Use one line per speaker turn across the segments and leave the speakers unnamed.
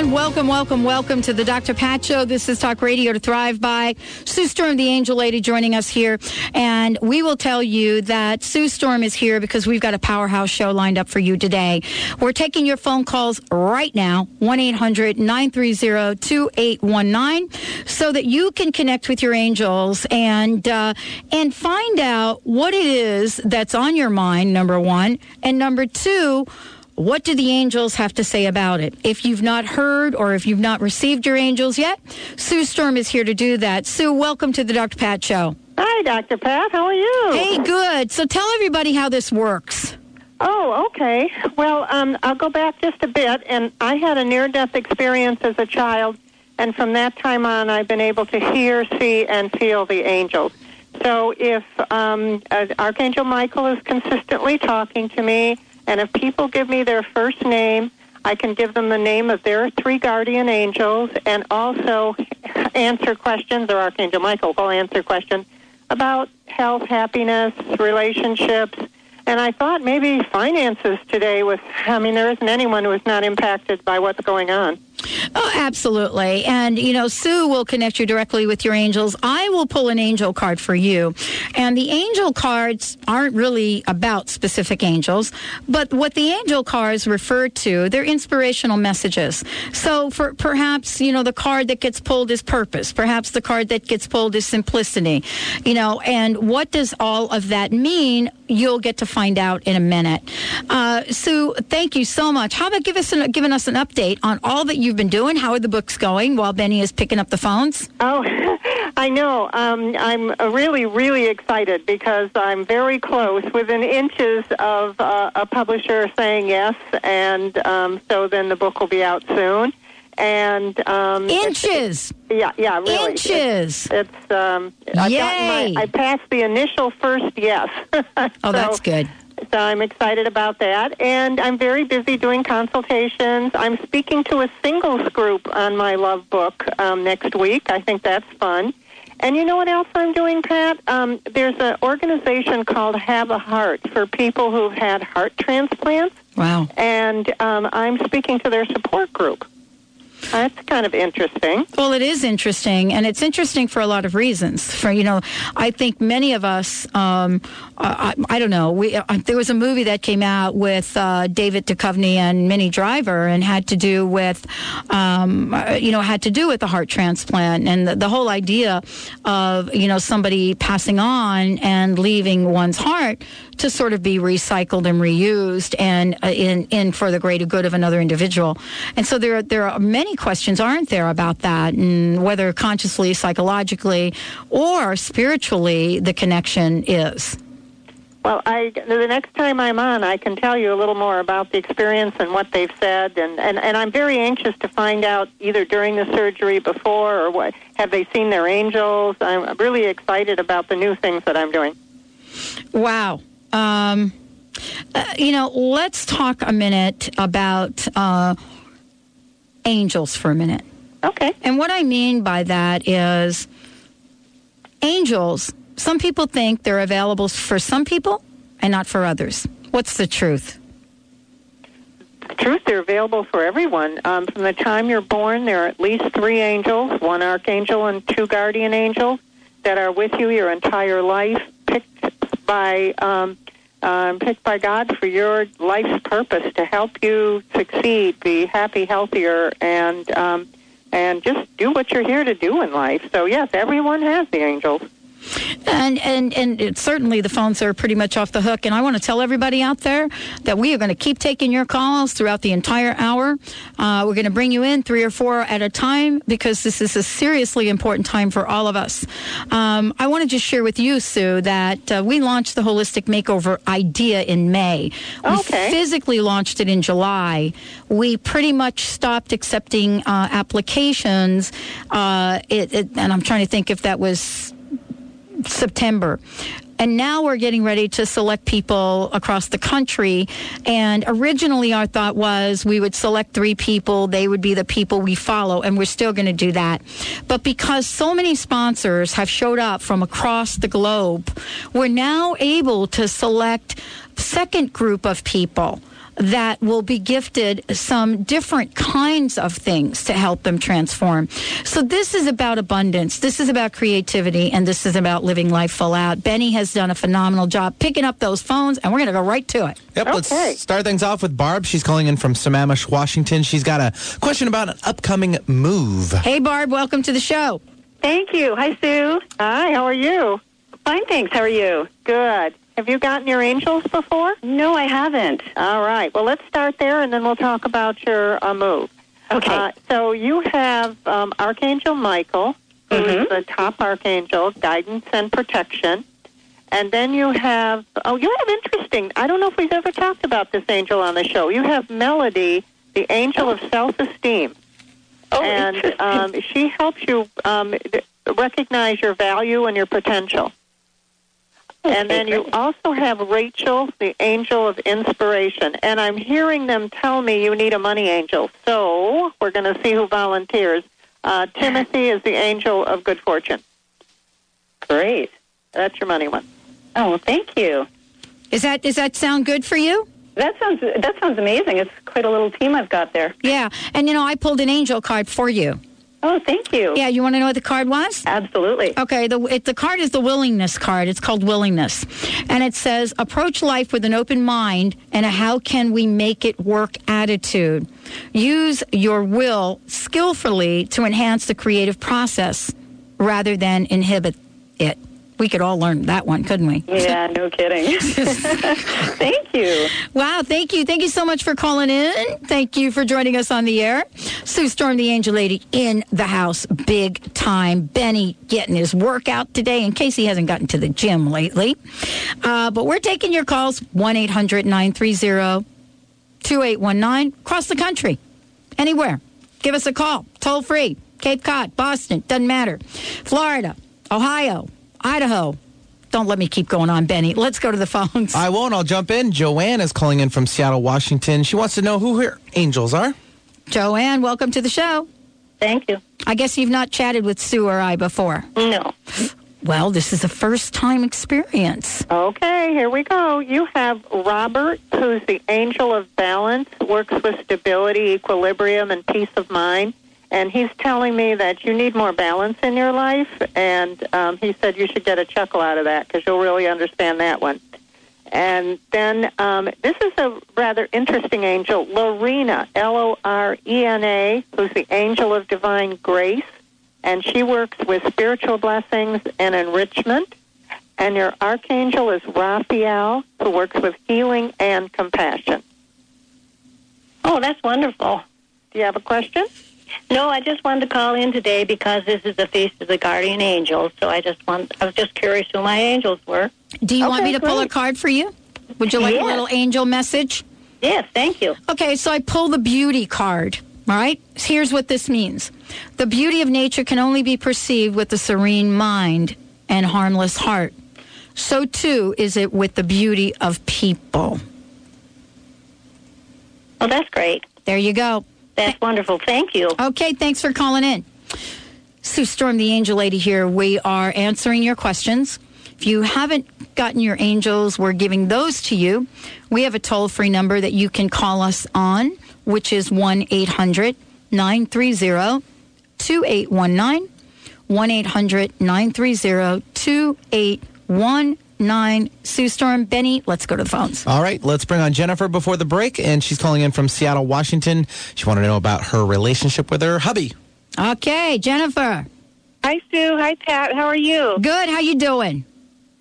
Everyone. Welcome, welcome, welcome to the Dr. Pat Show. This is Talk Radio to Thrive by. Sue Storm, the Angel Lady, joining us here. And we will tell you that Sue Storm is here because we've got a powerhouse show lined up for you today. We're taking your phone calls right now, 1 800 930 2819, so that you can connect with your angels and, uh, and find out what it is that's on your mind, number one. And number two, what do the angels have to say about it? If you've not heard or if you've not received your angels yet, Sue Storm is here to do that. Sue, welcome to the Dr. Pat Show.
Hi, Dr. Pat. How are you?
Hey, good. So tell everybody how this works.
Oh, okay. Well, um, I'll go back just a bit. And I had a near death experience as a child. And from that time on, I've been able to hear, see, and feel the angels. So if um, uh, Archangel Michael is consistently talking to me, and if people give me their first name, I can give them the name of their three guardian angels and also answer questions, or Archangel Michael will answer questions about health, happiness, relationships. And I thought maybe finances today was, I mean, there isn't anyone who is not impacted by what's going on.
Oh, absolutely. And, you know, Sue will connect you directly with your angels. I will pull an angel card for you. And the angel cards aren't really about specific angels, but what the angel cards refer to, they're inspirational messages. So for perhaps, you know, the card that gets pulled is purpose. Perhaps the card that gets pulled is simplicity. You know, and what does all of that mean? You'll get to find out in a minute. Uh, Sue, thank you so much. How about give us an, giving us an update on all that you've been doing? How are the books going while Benny is picking up the phones?
Oh, I know. Um, I'm really, really excited because I'm very close, within inches of uh, a publisher saying yes, and um, so then the book will be out soon. And um,
inches,
yeah, yeah, really,
inches.
It's, it's um, I've
Yay!
my, I passed the initial first yes.
Oh,
So-
that's good.
So I'm excited about that. And I'm very busy doing consultations. I'm speaking to a singles group on my love book um, next week. I think that's fun. And you know what else I'm doing, Pat? Um, there's an organization called Have a Heart for people who've had heart transplants.
Wow.
And um, I'm speaking to their support group. That's kind of interesting.
Well, it is interesting, and it's interesting for a lot of reasons. For you know, I think many of us, um, I, I don't know, we uh, there was a movie that came out with uh, David Duchovny and Minnie Driver, and had to do with, um, uh, you know, had to do with the heart transplant and the, the whole idea of you know somebody passing on and leaving one's heart to sort of be recycled and reused and uh, in in for the greater good of another individual. And so there there are many questions, aren't there, about that, and whether consciously, psychologically, or spiritually the connection is.
Well, I the next time I'm on, I can tell you a little more about the experience and what they've said, and and, and I'm very anxious to find out either during the surgery, before, or what have they seen their angels. I'm really excited about the new things that I'm doing.
Wow. Um, uh, you know, let's talk a minute about uh, angels for a minute.
Okay.
And what I mean by that is angels, some people think they're available for some people and not for others. What's the truth?
The truth, they're available for everyone. Um, from the time you're born, there are at least three angels, one archangel and two guardian angels that are with you your entire life, picked by um, um, picked by God for your life's purpose to help you succeed, be happy, healthier, and um, and just do what you're here to do in life. So yes, everyone has the angels.
And and and it, certainly the phones are pretty much off the hook. And I want to tell everybody out there that we are going to keep taking your calls throughout the entire hour. Uh, we're going to bring you in three or four at a time because this is a seriously important time for all of us. Um, I want to just share with you, Sue, that uh, we launched the holistic makeover idea in May. We
Okay.
physically launched it in July. We pretty much stopped accepting uh, applications. Uh, it, it, and I'm trying to think if that was September. And now we're getting ready to select people across the country. And originally, our thought was we would select three people. They would be the people we follow. And we're still going to do that. But because so many sponsors have showed up from across the globe, we're now able to select second group of people that will be gifted some different kinds of things to help them transform. So this is about abundance. This is about creativity and this is about living life full out. Benny has done a phenomenal job picking up those phones and we're going to go right to it.
Yep,
Okay.
let's start things off with Barb. She's calling in from Sammamish, Washington. She's got a question about an upcoming move.
Hey Barb, welcome to the show.
Thank you. Hi, Sue.
Hi, how are you?
Fine, thanks. How are you?
Good. Have you gotten your angels before?
No, I haven't.
All right. Well, let's start there, and then we'll talk about your uh, move.
Okay.
Uh, so you have um, Archangel Michael, who is
Mhm.
the top archangel guidance and protection. And then you have, oh, you have interesting, I don't know if we've ever talked about this angel on the show. You have Melody, the angel of self esteem.
oh,
and um, she helps you um, recognize your value and your potential. And then you also have Rachel, the angel of inspiration. And I'm hearing them tell me you need a money angel. So we're going to see who volunteers. Uh, Timothy is the angel of good fortune.
great.
That's your money one.
Oh, well, thank you.
Is that does that sound good for you?
That sounds that sounds amazing. It's quite a little team I've got there.
Yeah. And you know, I pulled an angel card for you.
Oh, thank you.
Yeah, you want to know what the card was?
Absolutely.
Okay, the it, the card is the willingness card. It's called willingness, and it says approach life with an open mind and a how can we make it work attitude. Use your will skillfully to enhance the creative process rather than inhibit it. We could all learn that one, couldn't we?
Yeah, no kidding. thank you.
Wow, thank you. Thank you so much for calling in. Thank you for joining us on the air. Sue Storm, the Angel Lady, in the house, big time. Benny getting his workout today in case he hasn't gotten to the gym lately. Uh, but we're taking your calls 1 800 930 2819 across the country, anywhere. Give us a call, toll free. Cape Cod, Boston, doesn't matter. Florida, Ohio, Idaho. Don't let me keep going on, Benny. Let's go to the phones.
I won't. I'll jump in. Joanne is calling in from Seattle, Washington. She wants to know who her angels are.
Joanne, welcome to the show.
Thank you.
I guess you've not chatted with Sue or I before.
No.
Well, this is a first time experience.
Okay, here we go. You have Robert, who's the angel of balance, works with stability, equilibrium, and peace of mind. And he's telling me that you need more balance in your life. And um, he said you should get a chuckle out of that because you'll really understand that one. And then um, this is a rather interesting angel, Lorena, L O R E N A, who's the angel of divine grace. And she works with spiritual blessings and enrichment. And your archangel is Raphael, who works with healing and compassion.
Oh, that's wonderful.
Do you have a question?
No, I just wanted to call in today because this is the feast of the guardian angels. So I just want I was just curious who my angels were.
Do you want me to pull a card for you? Would you like a little angel message?
Yes, thank you.
Okay, so I pull the beauty card. All right, here's what this means the beauty of nature can only be perceived with a serene mind and harmless heart. So too is it with the beauty of people.
Oh, that's great.
There you go.
That's wonderful. Thank you.
Okay, thanks for calling in. Sue Storm, the angel lady here. We are answering your questions. If you haven't gotten your angels, we're giving those to you. We have a toll free number that you can call us on, which is 1 800 930 2819. 1 800 930 2819. Sue Storm, Benny, let's go to the phones.
All right, let's bring on Jennifer before the break, and she's calling in from Seattle, Washington. She wanted to know about her relationship with her hubby.
Okay, Jennifer.
Hi, Sue. Hi, Pat. How are you?
Good. How you doing?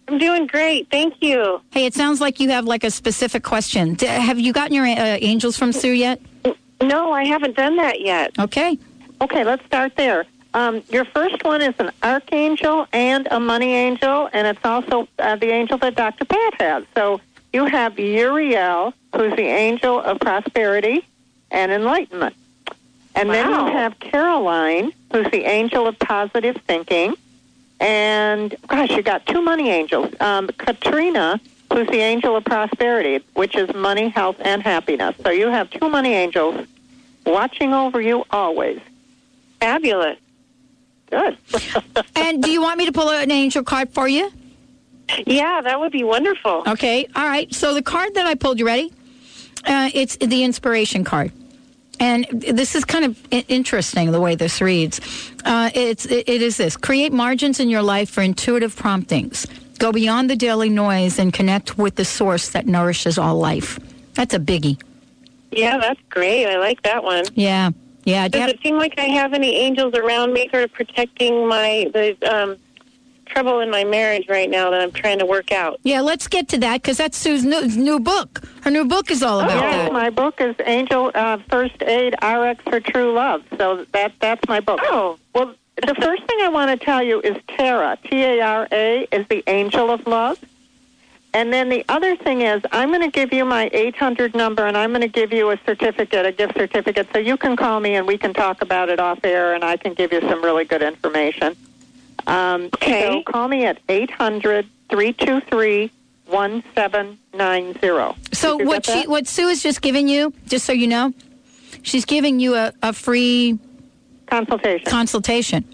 I'm doing great. Thank you.
Hey, it sounds like you have like a specific question. D- have you gotten your uh, angels from Sue yet?
No, I haven't done that yet.
Okay.
Okay, let's start there. Um, your first one is an archangel and a money angel, and it's also uh, the angel that Dr. Pat has. So you have Uriel, who's the angel of prosperity and enlightenment. And then you have Caroline, who's the angel of positive thinking. And and gosh, you got two money angels. Um, Katrina, who's the angel of prosperity, which is money, health, and happiness. So you have two money angels watching over you always.
Fabulous.
Good.
And do you want me to pull out an angel card for you?
Yeah, that would be wonderful.
Okay. All right. So the card that I pulled, you ready? Uh, it's the inspiration card. And this is kind of interesting the way this reads. Uh, it's it, it is this: create margins in your life for intuitive promptings. Go beyond the daily noise and connect with the source that nourishes all life. That's a biggie.
Yeah, that's great. I like that one.
Yeah, yeah.
Does
Deb-
it seem like I have any angels around me sort of protecting my the um, trouble in my marriage right now that I'm trying to work out?
yeah. Let's get to that because that's Sue's new, new book. Her new book is all about
yes,
that.
my book is Angel uh, First Aid RX for True Love. So that that's my book.
Oh.
well, the first thing I want to tell you is Tara. T A R A is the angel of love. And then the other thing is, I'm going to give you my 800 number, and I'm going to give you a certificate, a gift certificate, so you can call me and we can talk about it off air, and I can give you some really good information. Um,
Okay.
So call me at 800 323 1790.
So what she, what Sue is just giving you, just so you know, she's giving you a, a free
Consultation.
consultation.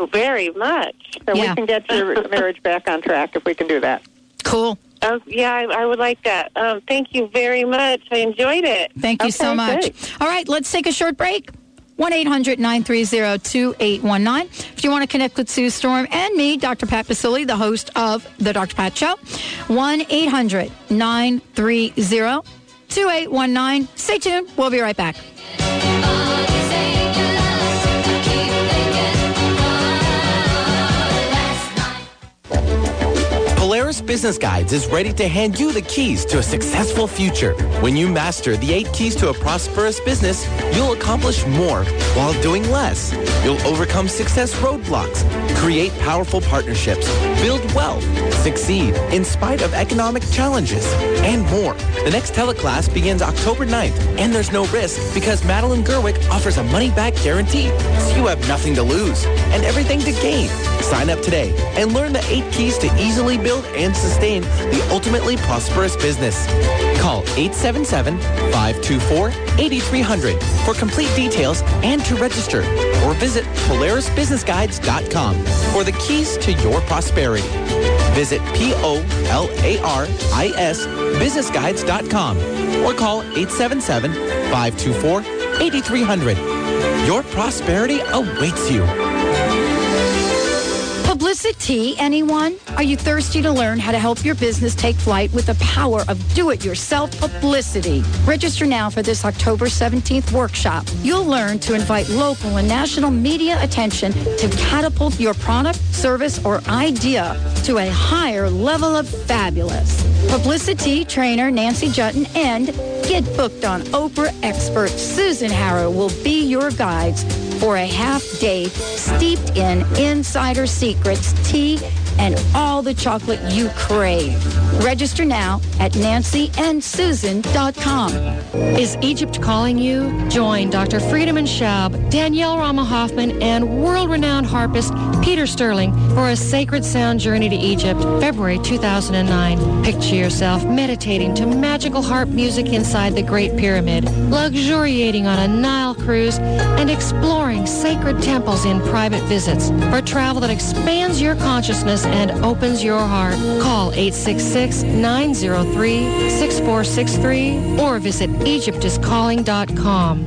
Oh, very much.
So
Yeah.
we can get your marriage back on track if we can do that.
Cool.
Oh, yeah, I, I would like that. Um, thank you very much. I enjoyed it.
Thank you so much.
great.
All right, let's take a short break. 1 800 930 2819. If you want to connect with Sue Storm and me, Dr. Pat Baccili, the host of The Dr. Pat Show, 1 800 930 2819. Stay tuned. We'll be right back.
Polaris Business Guides is ready to hand you the keys to a successful future. When you master the eight keys to a prosperous business, you'll accomplish more while doing less. You'll overcome success roadblocks, create powerful partnerships, build wealth, succeed in spite of economic challenges, and more. The next teleclass begins October 9th, and there's no risk because Madeline Gerwick offers a money-back guarantee, so you have nothing to lose and everything to gain. Sign up today and learn the eight keys to easily build and sustain the ultimately prosperous business. Call 877-524-8300 for complete details and to register or visit polarisbusinessguides.com for the keys to your prosperity. Visit P-O-L-A-R-I-S businessguides.com or call 877-524-8300. Your prosperity awaits you.
Publicity, anyone? Are you thirsty to learn how to help your business take flight with the power of do-it-yourself publicity? Register now for this October 17th workshop. You'll learn to invite local and national media attention to catapult your product, service, or idea to a higher level of fabulous. Publicity trainer Nancy Juetten and get booked on Oprah expert Susan Harrow will be your guides for a half day steeped in insider secrets, tea, and all the chocolate you crave. Register now at nancyandsusan.com.
Is Egypt calling you? Join Dr. Friedemann Schaub, Danielle Rama Hoffman, and world-renowned harpist Peter Sterling for a sacred sound journey to Egypt, February 2009. Picture yourself meditating to magical harp music inside the Great Pyramid, luxuriating on a Nile cruise, and exploring sacred temples in private visits. For travel that expands your consciousness and opens your heart, call 866-903-6463 or visit egyptiscalling.com.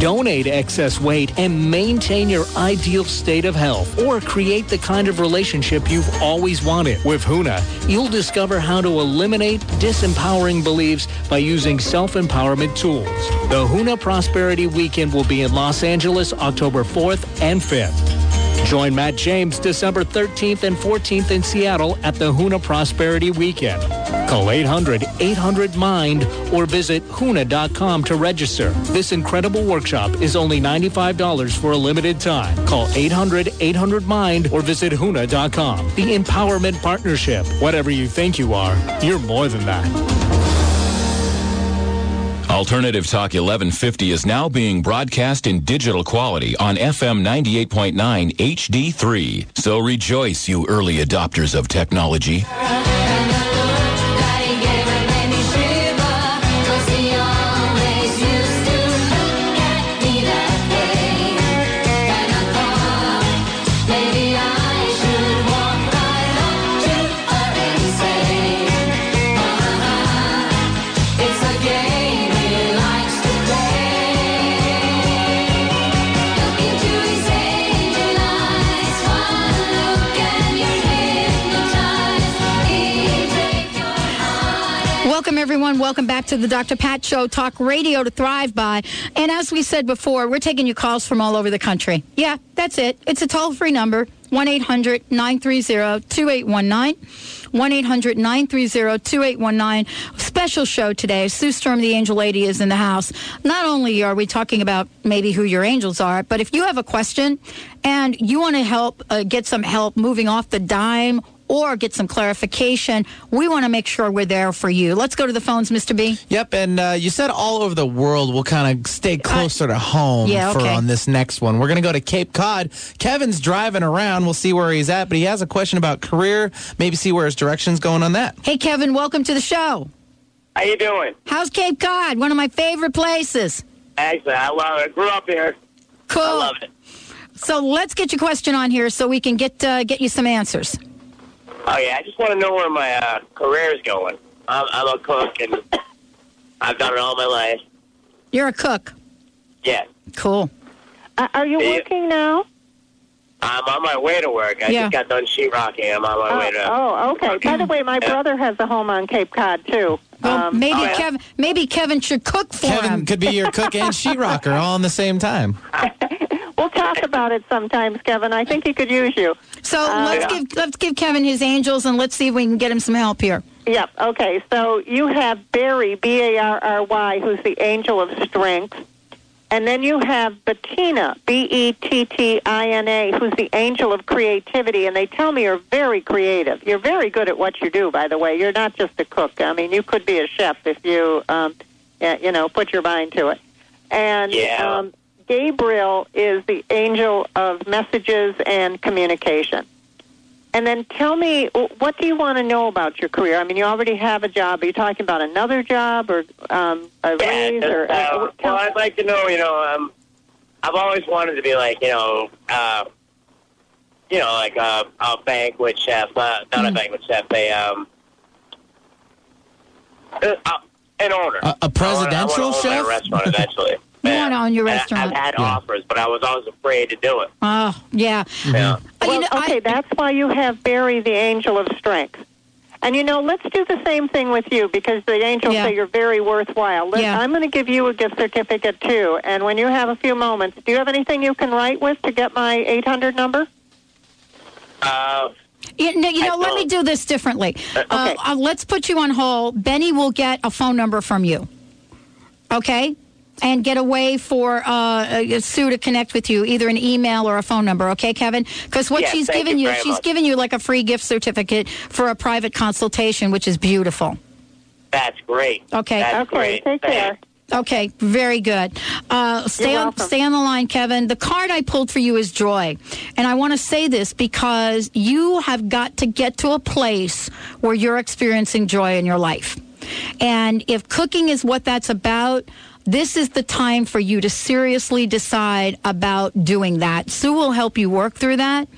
Donate excess weight and maintain your ideal state of health or create the kind of relationship you've always wanted. With Huna, you'll discover how to eliminate disempowering beliefs by using self-empowerment tools. The Huna Prosperity Weekend will be in Los Angeles October 4th and 5th. Join Matt James December 13th and 14th in Seattle at the Huna Prosperity Weekend. Call 800-800-MIND or visit huna.com to register. This incredible workshop is only $95 for a limited time. Call 800-800-MIND or visit huna.com. The Empowerment Partnership. Whatever you think you are, you're more than that.
Alternative Talk 1150 is now being broadcast in digital quality on FM 98.9 HD3. So rejoice, you early adopters of technology.
Everyone. Welcome back to the Dr. Pat Show, talk radio to thrive by. And as we said before, we're taking your calls from all over the country. Yeah, that's it. It's a toll free number 1 800 930 2819. 1 800 930 2819. Special show today. Sue Storm, the angel lady, is in the house. Not only are we talking about maybe who your angels are, but if you have a question and you want to help uh, get some help moving off the dime or get some clarification, we want to make sure we're there for you. Let's go to the phones, Mr. B.
Yep, and uh, you said all over the world We'll kind of stay closer to home
yeah,
for
okay.
on this next one. We're going to go to Cape Cod. Kevin's driving around. We'll see where he's at, but he has a question about career. Maybe see where his direction's going on that.
Hey, Kevin, welcome to the show.
How you doing?
How's Cape Cod? One of my favorite places.
Actually, I love it. Grew up here.
Cool.
I love it.
So let's get your question on here so we can get uh, get you some answers.
Oh yeah, I just want to know where my uh, career is going. I'm, I'm a cook, and I've done it all my life.
You're a cook.
Yeah,
Cool.
Uh, are you
Yeah.
working now?
I'm on my way to work. I
Yeah.
just got done sheetrocking. I'm on my way to.
Oh, okay. By the way, my
Yeah.
brother has a home on Cape Cod too.
Well,
Um,
maybe
oh, yeah.
Kevin maybe Kevin should cook for
Kevin
him.
could be your cook and sheetrocker all in the same time.
we'll talk about it sometimes, Kevin. I think he could use you.
So
Uh,
let's
yeah.
give let's give Kevin his angels and let's see if we can get him some help here.
Yep. Okay. So you have Barry, B A R R Y, who's the angel of strength. And then you have Bettina, B E T T I N A, who's the angel of creativity. And they tell me you're very creative. You're very good at what you do, by the way. You're not just a cook. I mean, you could be a chef if you, um, yeah, you know, put your mind to it. And
Yeah.
um, Gabriel is the angel of messages and communication. And then tell me, what do you want to know about your career? I mean, you already have a job. Are you talking about another job or um, a
Yeah,
raise?
just,
or,
uh,
uh,
well, I'd like to know. You know, um, I've always wanted to be like, you know, uh, you know, like a, a banquet chef, uh, not a banquet chef, a um, uh, uh, an owner.
A- a presidential
I want to own
chef?
my restaurant eventually.
You wanna own your
I-
restaurant.
I've had
Yeah.
offers, but I was always afraid to do it.
Oh, yeah.
Yeah.
Uh,
well,
you know, I-
okay, that's why you have Barry, the angel of strength. And you know, let's do the same thing with you because the angels
Yeah.
say you're very worthwhile. Let-
Yeah.
I'm going to give you a gift certificate too. And when you have a few moments, do you have anything you can write with to get my 800 number?
Uh,
You know, you know let me
don't.
do this differently. Uh,
Okay.
uh, let's put you on hold. Benny will get a phone number from you. Okay? And get a way for uh, uh, Sue to connect with you, either an email or a phone number. Okay, Kevin? Because what
Yes,
she's
thank
given
you
you, she's
much.
given you like a free gift certificate for a private consultation, which is beautiful.
that's great.
Okay.
That's
okay,
great.
take care.
Okay, very good. Uh, stay on stay on the line, Kevin. The card I pulled for you is joy, and I want to say this because you have got to get to a place where you're experiencing joy in your life, and if cooking is what that's about. This is the time for you to seriously decide about doing that. Sue will help you work through that.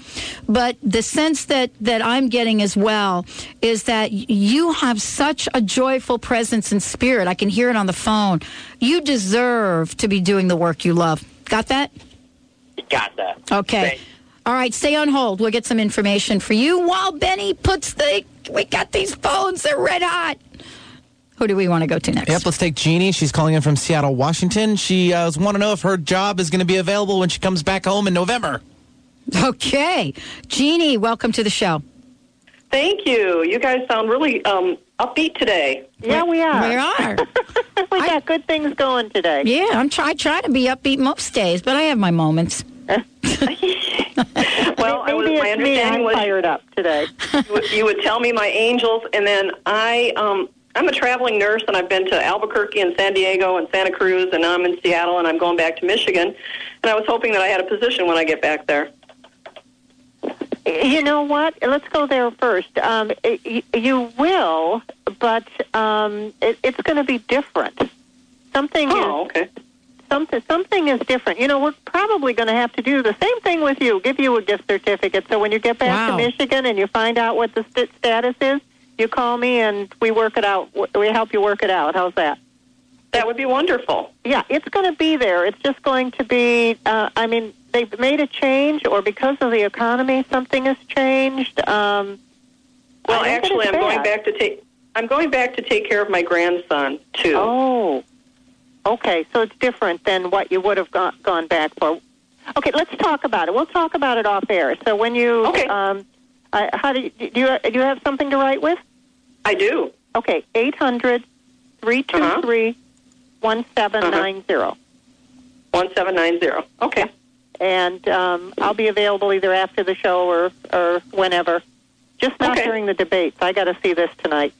But the sense that, that I'm getting as well is that you have such a joyful presence and spirit. I can hear it on the phone. You deserve to be doing the work you love. Got that?
Got that.
Okay.
Thank-
All right, stay on hold. We'll get some information for you while Benny puts the. We got these phones, they're red hot. Who do we want to go to next?
Yep, let's take Jeannie. She's calling in from Seattle, Washington. She uh, want to know if her job is going to be available when she comes back home in November.
Okay. Jeannie, welcome to the show.
Thank you. You guys sound really um, upbeat today.
Yeah, we are.
We are.
we got good things going today.
Yeah, I'm try, I try to be upbeat most days, but I have my moments.
Well, I was,
Maybe
my
it's me.
understanding
I'm
was
fired up today.
you would, you would tell me my angels, and then I um, I'm a traveling nurse, and I've been to Albuquerque and San Diego and Santa Cruz, and now I'm in Seattle, and I'm going back to Michigan, and I was hoping that I had a position when I get back there.
You know what? Let's go there first. Um, y- you will, but um, it, it's going to be different. Something
Oh,
is
okay.
something something is different. You know, we're probably going to have to do the same thing with you. Give you a gift certificate. So when you get back
Wow.
to Michigan and you find out what the st- status is, you call me and we work it out. We help you work it out. How's that?
That would be wonderful.
Yeah, it's going to be there. It's just going to be. Uh, I mean, they've made a change, or because of the economy, something has changed. Um,
Well,
I don't think
actually, I'm going back to take I'm going back to take care of my grandson too.
Oh, okay. So it's different than what you would have gone, gone back for. Okay, let's talk about it. We'll talk about it off air. So when you,
Okay.
um, uh, how do you, do you do you have something to write with?
I do.
Okay, eight hundred three two three one seven nine zero.
One seven nine zero. Okay.
and um, I'll be available either after the show or or whenever. Just not
Okay.
during the debates. I got to see this tonight.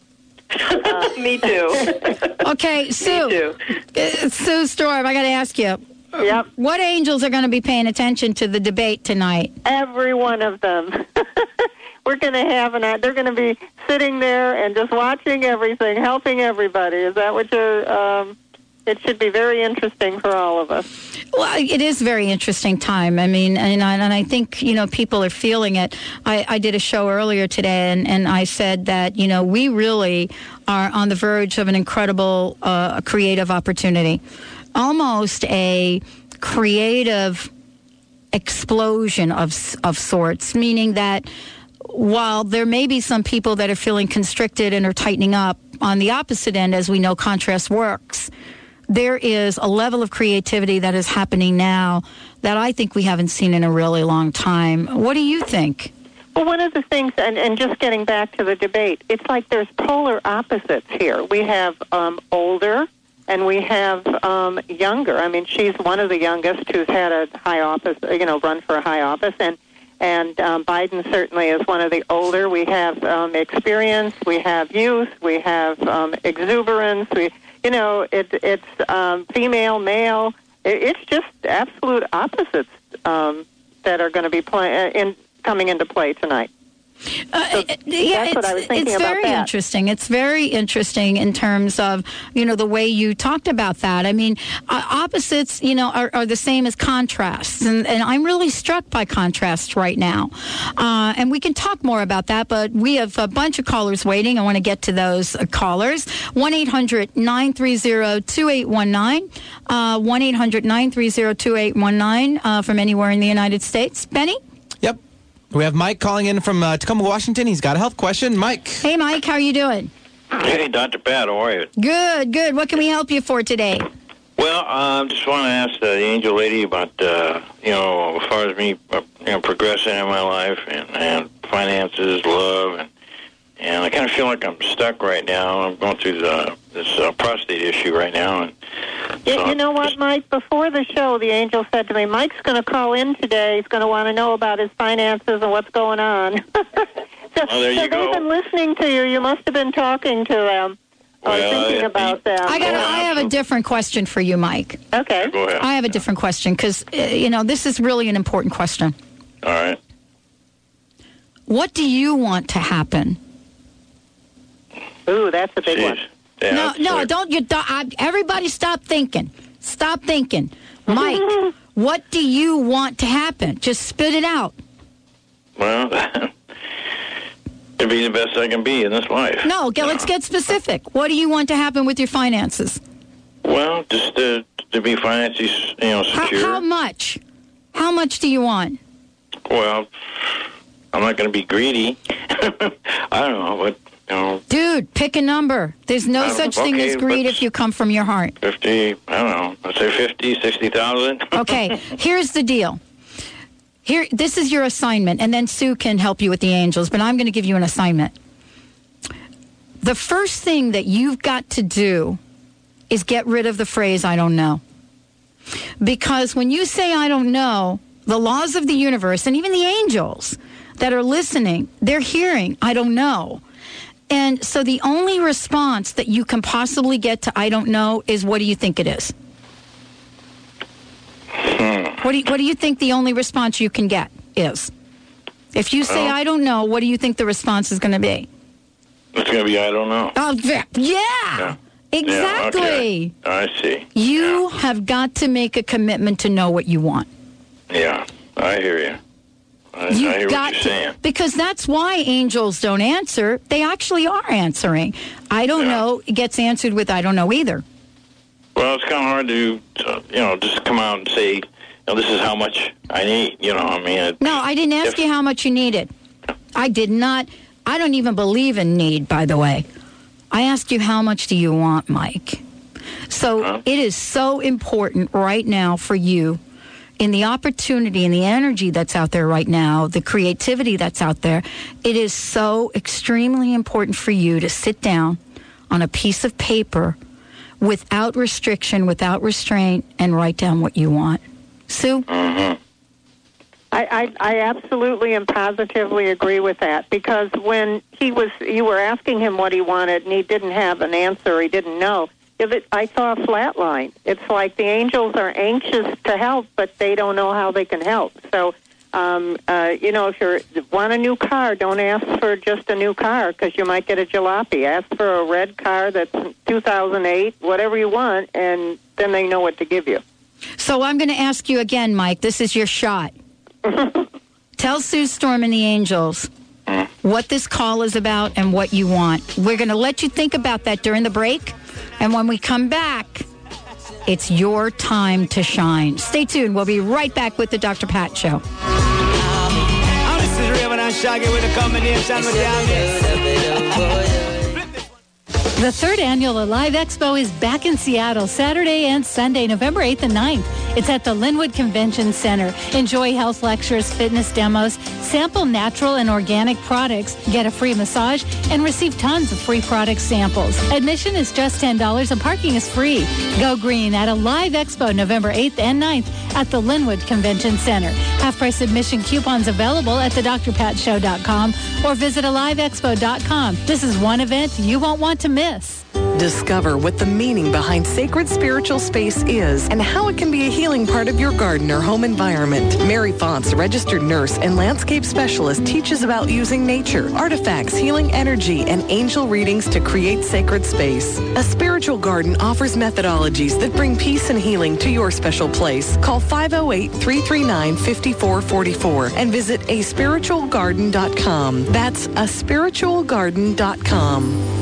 Me too.
Okay, Sue.
too.
Uh, Sue Storm, I got to ask you.
Yep.
What angels are going to be paying attention to the debate tonight?
Every one of them. We're going to have an. They're going to be sitting there and just watching everything, helping everybody. Is that what you're? Um, it should be very interesting for all of us.
Well, it is very interesting time. I mean, and I, and I think, you know, people are feeling it. I, I did a show earlier today and, and I said that, you know, we really are on the verge of an incredible uh, creative opportunity. Almost a creative explosion of, of sorts, meaning that while there may be some people that are feeling constricted and are tightening up, on the opposite end, as we know, contrast works there is a level of creativity that is happening now that I think we haven't seen in a really long time. What do you think?
Well, one of the things, and, and just getting back to the debate, it's like there's polar opposites here. We have um, older and we have um, younger. I mean, she's one of the youngest who's had a high office, you know, run for a high office, and and um, Biden certainly is one of the older. We have um, experience, we have youth, we have um, exuberance. We, you know, it, it's um, female, male. It, it's just absolute opposites um, that are going to be play, uh, in coming into play tonight.
Uh, yeah, it's,
I was thinking
it's very
that.
interesting. It's very interesting in terms of you know the way you talked about that. I mean, uh, opposites you know are, are the same as contrasts, and, and I'm really struck by contrasts right now. Uh, and we can talk more about that, but we have a bunch of callers waiting. I want to get to those uh, callers. One 2819 uh, One 2819 uh, from anywhere in the United States. Benny.
Yep. We have Mike calling in from uh, Tacoma, Washington. He's got a health question. Mike.
Hey, Mike. How are you doing?
Hey, Dr. Pat, how are you?
Good, good. What can we help you for today?
Well, I um, just want to ask the angel lady about, uh, you know, as far as me uh, you know, progressing in my life and, and finances, love, and and I kind of feel like I'm stuck right now. I'm going through the, this uh, prostate issue right now, and
You,
so
you know what, Mike? Before the show, the angel said to me, "Mike's going to call in today. He's going to want to know about his finances and what's going on." so,
Oh, there
so
you
they've been listening to you. You must have been talking to them or
Well,
thinking about them.
I got. I have a different question for you, Mike.
Okay.
go ahead.
I have a different question because uh, you know this is really an important question.
All right.
What do you want to happen?
Ooh, that's a big one.
Yeah,
no, no,
like-
don't you? Don't, I, everybody, stop thinking. Stop thinking, Mike. what do you want to happen? Just spit it out.
Well, to be the best I can be in this life.
No, okay, let's get specific. What do you want to happen with your finances?
Well, just to, to be financially, you know, secure.
how much? How much do you want?
Well, I'm not going to be greedy. I don't know, but you know,
Dude, pick a number. There's no
Um,
such thing as greed if you come from your heart.
fifty. I don't know. Let's say fifty, sixty thousand.
Okay, here's the deal. Here, this is your assignment, and then Sue can help you with the angels, but I'm going to give you an assignment. The first thing that you've got to do is get rid of the phrase, I don't know. Because when you say, I don't know, the laws of the universe and even the angels that are listening, they're hearing, I don't know. And so the only response that you can possibly get to I don't know is what do you think it is? Hmm. What do you, what do you think the only response you can get is? If you say
Well-
I don't know, what do you think the response is going to be?
It's going to be I don't know.
Oh, yeah, yeah, exactly.
Yeah, okay. I see.
You have got to make a commitment to know what you want.
Yeah, I hear you. I, I
You've
hear
got to, because that's why angels don't answer. They actually are answering. I don't know It gets answered with I don't know either.
Well, it's kind of hard to, you know, just come out and say, you know, this is how much I need. You know, I mean, it,
No, I didn't ask you how much you needed. I did not. I don't even believe in need, by the way. I asked you how much do you want, Mike? So it is so important right now for you in the opportunity and the energy that's out there right now, the creativity that's out there. It is so extremely important for you to sit down on a piece of paper without restriction, without restraint, and write down what you want. Sue? Mm-hmm.
I, I, I absolutely and positively agree with that because when he was, you were asking him what he wanted and he didn't have an answer, he didn't know. If it, I saw a flat line. It's like the angels are anxious to help, but they don't know how they can help. So, um, uh, you know, if you want a new car, don't ask for just a new car because you might get a jalopy. Ask for a red car that's 2008, whatever you want, and then they know what to give you.
So I'm going to ask you again, Mike. This is your shot. Tell Sue Storm and the Angels what this call is about and what you want. We're going to let you think about that during the break. And when we come back, it's your time to shine. Stay tuned. We'll be right back with the Dr. Pat Show.
The third annual Alive Expo is back in Seattle Saturday and Sunday, November 8th and 9th. It's at the Lynnwood Convention Center. Enjoy health lectures, fitness demos, sample natural and organic products, get a free massage, and receive tons of free product samples. Admission is just $10 and parking is free. Go green at Alive Expo November 8th and 9th at the Lynnwood Convention Center. Half price admission coupons available at thedrpatshow.com or visit aliveexpo.com. This is one event you won't want to miss.
Discover what the meaning behind sacred spiritual space is and how it can be a healing part of your garden or home environment. Mary Fonts, registered nurse and landscape specialist, teaches about using nature, artifacts, healing energy, and angel readings to create sacred space. A spiritual garden offers methodologies that bring peace and healing to your special place. Call 508-339-5444 and visit aspiritualgarden.com. That's aspiritualgarden.com.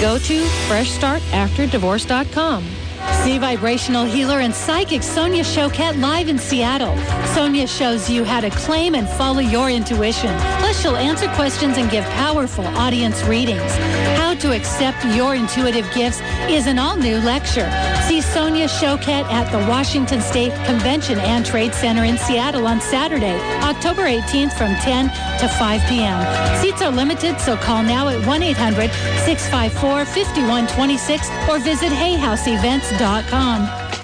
Go to FreshStartAfterDivorce.com.
See vibrational healer and psychic Sonia Choquette live in Seattle. Sonia shows you how to claim and follow your intuition. Plus, she'll answer questions and give powerful audience readings. How to accept your intuitive gifts is an all-new lecture. See Sonia Choquette at the Washington State Convention and Trade Center in Seattle on Saturday, October 18th from 10 to 5 p.m. Seats are limited, so call now at 1-800-654-5126 or visit hayhouseevents.com.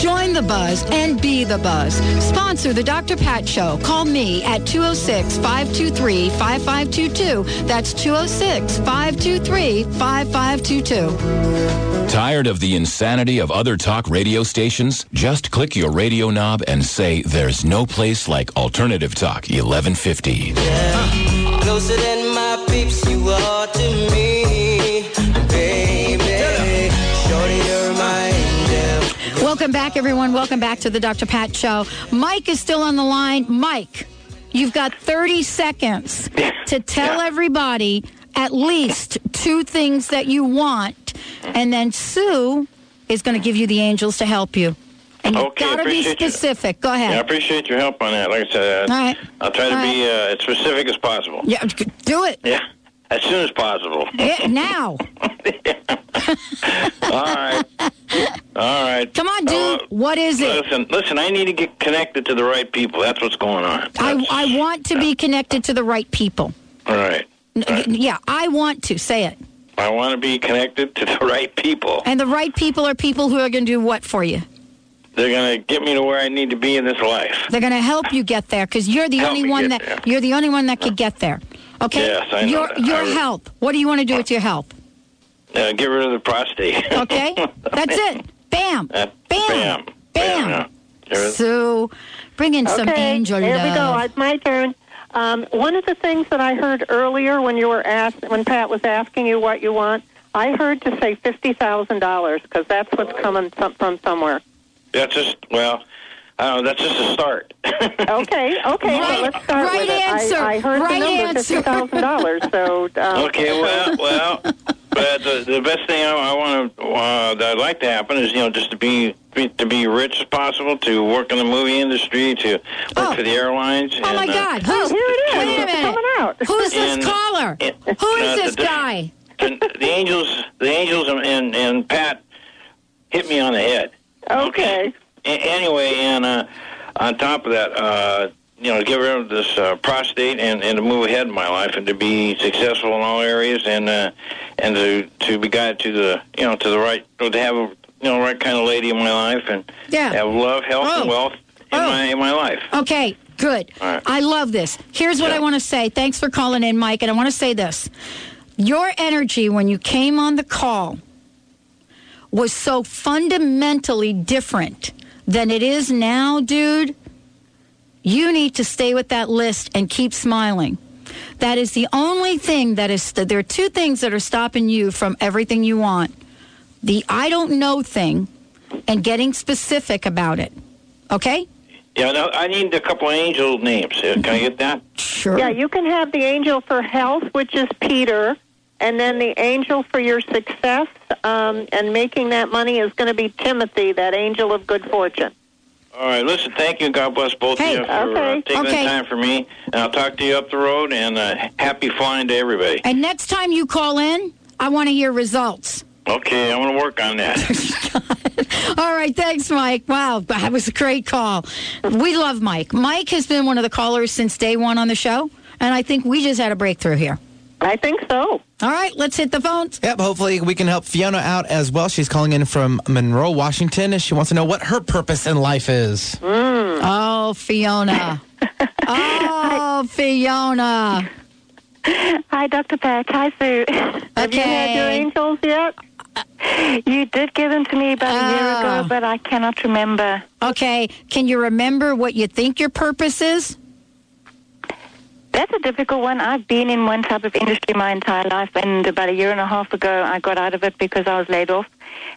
Join the buzz and be the buzz. Sponsor the Dr. Pat Show. Call me at 206 523 5522. That's 206 523 5522.
Tired of the insanity of other talk radio stations? Just click your radio knob and say there's no place like Alternative Talk 1150.
Closer
Welcome back, everyone. Welcome back to the Dr. Pat Show. Mike is still on the line. Mike, you've got 30 seconds to tell everybody at least two things that you want, and then Sue is going to give you the angels to help you. And you've
Okay,
got to be
appreciate you.
specific. Go ahead.
Yeah, I appreciate your help on that. Like I said, uh,
All right.
I'll try to
All
be uh, as specific as possible.
Yeah, do it.
Yeah, as soon as possible.
Yeah, now.
All right. All right.
Come on, dude. what is it?
Listen, listen. I need to get connected to the right people. That's what's going on.
I, I want to be connected to the right people.
All right.
N- Yeah, I want to. Say it.
I want to be connected to the right people.
And the right people are people who are going to do what for you?
They're going to get me to where I need to be in this life.
They're going to help you get there because you're the
Help
only one that
there.
you're the only one that could get there. Okay.
Yes, I know
Your
that.
your
I-
health. What do you want to do with your health?
Uh, get rid of the prostate.
Okay. That's it. Bam.
Uh,
Bam.
Bam. Yeah. There is-
So, bring in some
okay,
angel
Here we go. It's my turn. Um, one of the things that I heard earlier when you were asked, when Pat was asking you what you want, I heard to say fifty thousand dollars because that's what's coming from somewhere.
That's just well. I don't. That's just a start.
Okay, okay.
Right-
so let's start
right
with it.
answer.
I, I heard
Right
the number
answer.
fifty thousand dollars. So um,
Okay, well, well, but the, the best thing I, I want to uh, that I'd like to happen is you know just to be, be to be rich as possible, to work in the movie industry, to work for the airlines.
Oh my
and, uh,
God! Who's,
here it is.
Wait a minute.
coming out.
Who's this
And-
caller?
and-
Who is
uh,
this
the-
guy?
and the angels, the angels, and, and and Pat hit me on the head.
Okay.
A- anyway, and uh, on top of that, uh, you know, to get rid of this uh, prostate and, and to move ahead in my life and to be successful in all areas and uh, and to to be guided to the you know to the right to have a you know right kind of lady in my life and
Yeah.
have love, health,
Oh.
and wealth in my in my life.
Okay, good.
Right.
I love this. Here's what I want to say. Thanks for calling in, Mike. And I want to say this. Your energy when you came on the call was so fundamentally different than it is now, dude. You need to stay with that list and keep smiling. That is the only thing that is, there are two things that are stopping you from everything you want the I don't know thing and getting specific about it. Okay?
Yeah, no, I need a couple of angel names. Can I get that?
Sure.
Yeah, you can have the angel for health, which is Peter, and then the angel for your success um, and making that money is going to be Timothy, that angel of good fortune.
All right, listen, thank you. God bless both
Hey,
of you for uh, taking
Okay.
the time for me. And I'll talk to you up the road, and uh, happy flying to everybody.
And next time you call in, I want to hear results.
Okay, I'm going to work on that.
All right, thanks, Mike. Wow, that was a great call. We love Mike. Mike has been one of the callers since day one on the show, and I think we just had a breakthrough here.
I think so.
All right, let's hit the phones.
Yep, hopefully we can help Fiona out as well. She's calling in from Monroe, Washington, and she wants to know what her purpose in life is. Mm.
Oh, Fiona. oh, Fiona.
Hi, Dr. Peck. Hi, Sue.
Have you had your angels yet?
You did give them to me about a year
Oh.
ago, but I cannot remember.
Okay, can you remember what you think your purpose is?
That's a difficult one. I've been in one type of industry my entire life, and about a year and a half ago, I got out of it because I was laid off.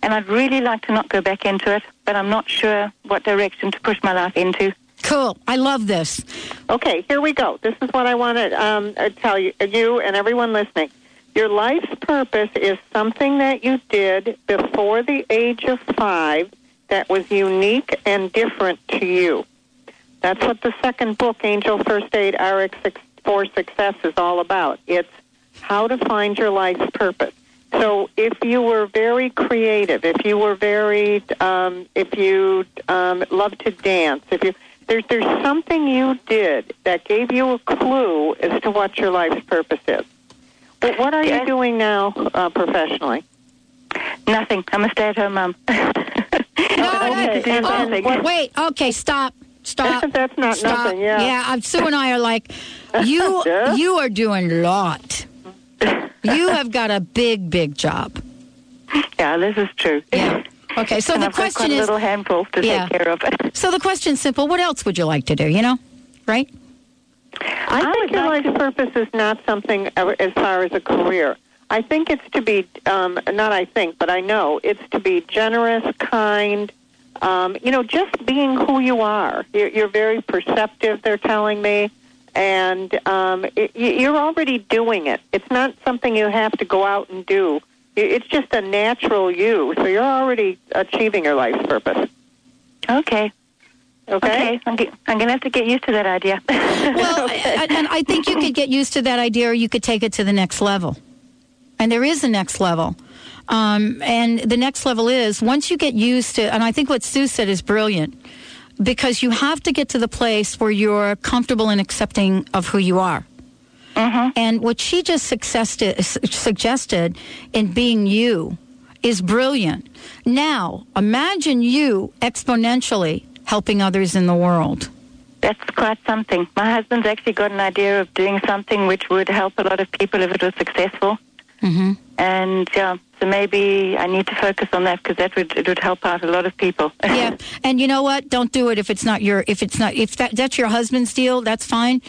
And I'd really like to not go back into it, but I'm not sure what direction to push my life into.
Cool. I love this.
Okay, here we go. This is what I want to um, uh, tell you, you and everyone listening. Your life's purpose is something that you did before the age of five that was unique and different to you. That's what the second book, Angel First Aid RX for Success, is all about. It's how to find your life's purpose. So if you were very creative, if you were very, um, if you um, loved to dance, if you there's there's something you did that gave you a clue as to what your life's purpose is. But what are you doing now uh, professionally?
Nothing. I'm a stay-at-home mom.
okay. and, and what-
Wait, okay, stop. Stop.
That's not
stop.
nothing, yeah.
Yeah, Sue and I are like, you
Yeah.
you are doing a lot. You have got a big, big job.
Yeah, this is true.
Yeah. Okay, so
And
the
I've got
question
quite a
is
little handful to
Yeah.
take care of.
So the question's simple. What else would you like to do, you know? Right?
I, think your life's purpose is not something as far as a career. I think it's to be, um, not I think, but I know, it's to be generous, kind, um, you know, just being who you are. You're, you're very perceptive, they're telling me, and um, it, you- you're already doing it. It's not something you have to go out and do. It's just a natural you, so you're already achieving your life's purpose.
Okay.
Okay.
I'm, ge- I'm going to have to get used to that idea.
Well, and, and I think you could get used to that idea, or you could take it to the next level. And there is a next level. Um, and the next level is once you get used to, and I think what Sue said is brilliant, because you have to get to the place where you're comfortable and accepting of who you are. And what she just successed- suggested in being you is brilliant. Now, imagine you exponentially helping others in the world.
That's quite something. My husband's actually got an idea of doing something which would help a lot of people if it was successful.
Mm-hmm.
And yeah, so maybe I need to focus on that because that would it would help out a lot of people.
yeah, and you know what? Don't do it if it's not your if it's not if that that's your husband's deal. That's fine,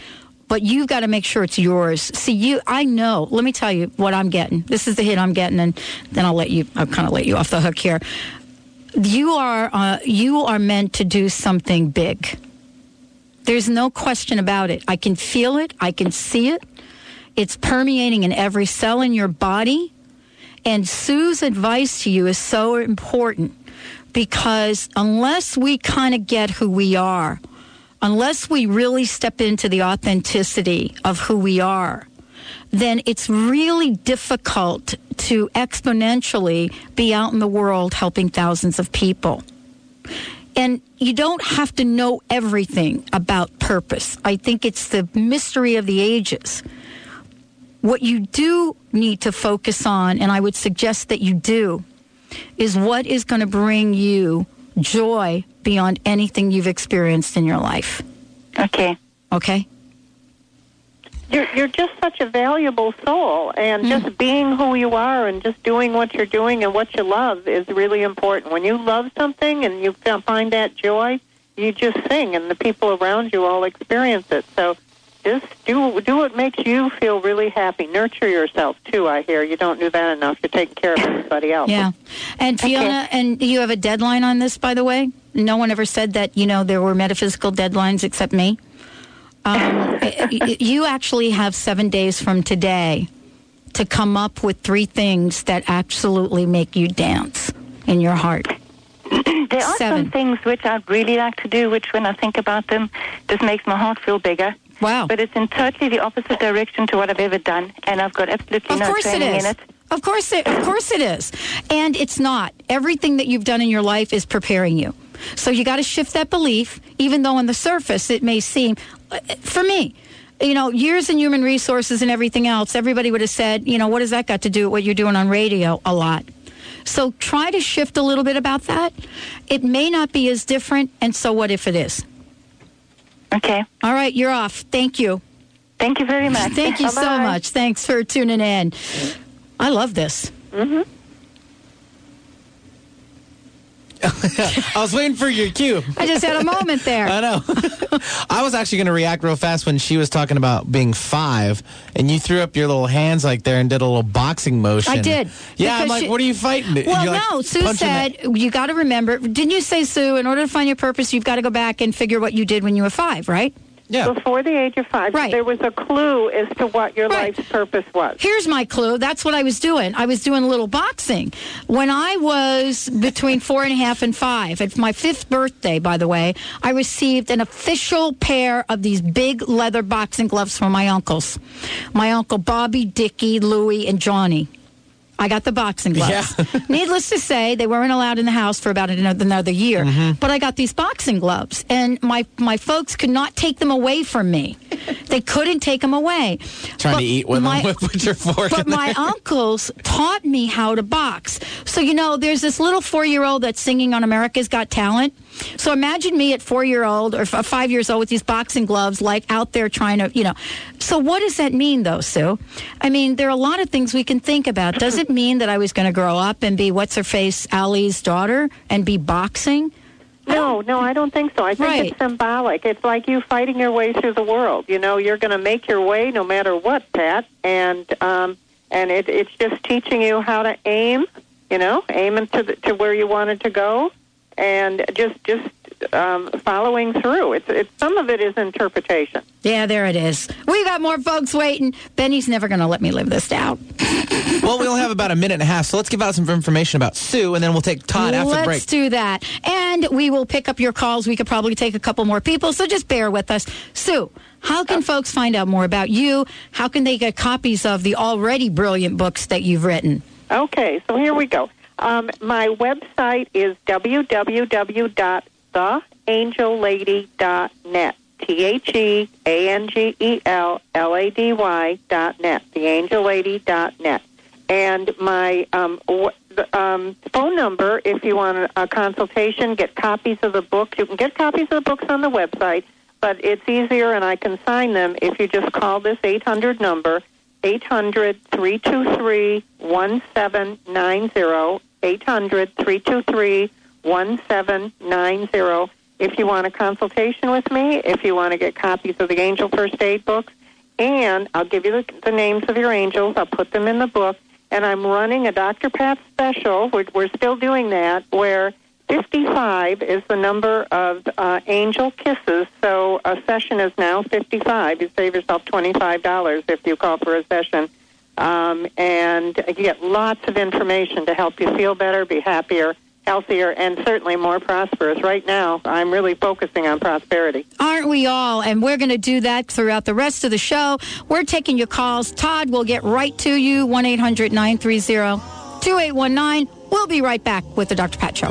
but you've got to make sure it's yours. See, you, I know. Let me tell you what I'm getting. This is the hit I'm getting, and then I'll let you. I'll kind of let you off the hook here. You are uh, you are meant to do something big. There's no question about it. I can feel it. I can see it. It's permeating in every cell in your body. And Sue's advice to you is so important because unless we kind of get who we are, unless we really step into the authenticity of who we are, then it's really difficult to exponentially be out in the world helping thousands of people. And you don't have to know everything about purpose. I think it's the mystery of the ages. What you do need to focus on, and I would suggest that you do, is what is going to bring you joy beyond anything you've experienced in your life.
Okay.
Okay?
You're you're just such a valuable soul, and mm. just being who you are, and just doing what you're doing and what you love is really important. When you love something and you find that joy, you just sing, and the people around you all experience it. So, just do do what makes you feel really happy. Nurture yourself too. I hear you don't do that enough. You're taking care of everybody else.
Yeah. And Fiona, and you have a deadline on this, by the way? No one ever said that, you know, there were metaphysical deadlines except me. Um, you actually have seven days from today to come up with three things that absolutely make you dance in your heart.
there are
Seven.
some things which I'd really like to do, which when I think about them, just makes my heart feel bigger.
Wow.
But it's in totally the opposite direction to what I've ever done, and I've got absolutely
Of
no
course it
training in it.
Of course it of course it is. And it's not. Everything that you've done in your life is preparing you. So you got to shift that belief even though on the surface it may seem uh, for me you know, years in human resources and everything else, everybody would have said, you know, what has that got to do with what you're doing on radio? A lot. So try to shift a little bit about that. It may not be as different, and so what if it is?
Okay.
All right, you're off. Thank you.
Thank you very much.
Thank you so
Bye-bye.
much. Thanks for tuning in. I love this.
Mm-hmm.
I was waiting for your cue.
I just had a moment there.
I know. I was actually going to react real fast when she was talking about being five, and you threw up your little hands like there and did a little boxing motion.
I did.
Yeah, I'm like,
she-
what are you fighting?
Well,
like
no, Sue said you got to remember. Didn't you say, Sue, in order to find your purpose, you've got to go back and figure what you did when you were five, right?
Yeah.
Before the age of five,
Right.
there was a clue as to what your life's purpose was.
Here's my clue. That's what I was doing. I was doing a little boxing. When I was between four and a half and five, at my fifth birthday, by the way, I received an official pair of these big leather boxing gloves from my uncles. My uncle Bobby, Dickie, Louie, and Johnny. I got the boxing gloves. Needless to say, they weren't allowed in the house for about another, another year.
Mm-hmm.
But I got these boxing gloves, and my my folks could not take them away from me. They couldn't take them away.
Trying
But
to eat with
my-
them with, your fork.
but my uncles taught me how to box. So, you know, there's this little four year old that's singing on America's Got Talent. So imagine me at four year old or five years old with these boxing gloves, like out there trying to, you know. So, what does that mean, though, Sue? I mean, there are a lot of things we can think about. Does it mean that I was going to grow up and be what's her face, Ali's daughter, and be boxing?
No, no, I don't think so. I think
Right.
it's symbolic. It's like you fighting your way through the world. You know, you're going to make your way no matter what, Pat. And um, and it, it's just teaching you how to aim. You know, aiming to the, to where you wanted to go, and just just um, following through. It's it's some of it is interpretation.
Yeah, there it is. We got more folks waiting. Benny's never going to let me live this down.
well, we only have about a minute and a half, so let's give out some information about Sue, and then we'll take Todd after the
Let's
break.
do that. And we will pick up your calls. We could probably take a couple more people, so just bear with us. Sue, how can folks find out more about you? How can they get copies of the already brilliant books that you've written?
Okay, so here we go. Um, my website is www.theangellady.net. T H E A N G E L L A D Y dot net. Theangellady.net. And my um, w- the, um, phone number, if you want a, a consultation, get copies of the books. You can get copies of the books on the website, but it's easier and I can sign them if you just call this 800 number, 800 323 1790. 800 323 1790. If you want a consultation with me, if you want to get copies of the Angel First Aid books, and I'll give you the, the names of your angels. I'll put them in the book. And I'm running a Dr. Pat special. We're, we're still doing that, where 55 is the number of uh, angel kisses. So a session is now 55. You save yourself $25 if you call for a session. Um, and you get lots of information to help you feel better, be happier, healthier, and certainly more prosperous. Right now, I'm really focusing on prosperity.
Aren't we all? And we're going to do that throughout the rest of the show. We're taking your calls. Todd will get right to you. 1 800 930 2819. We'll be right back with the Dr. Pat Show.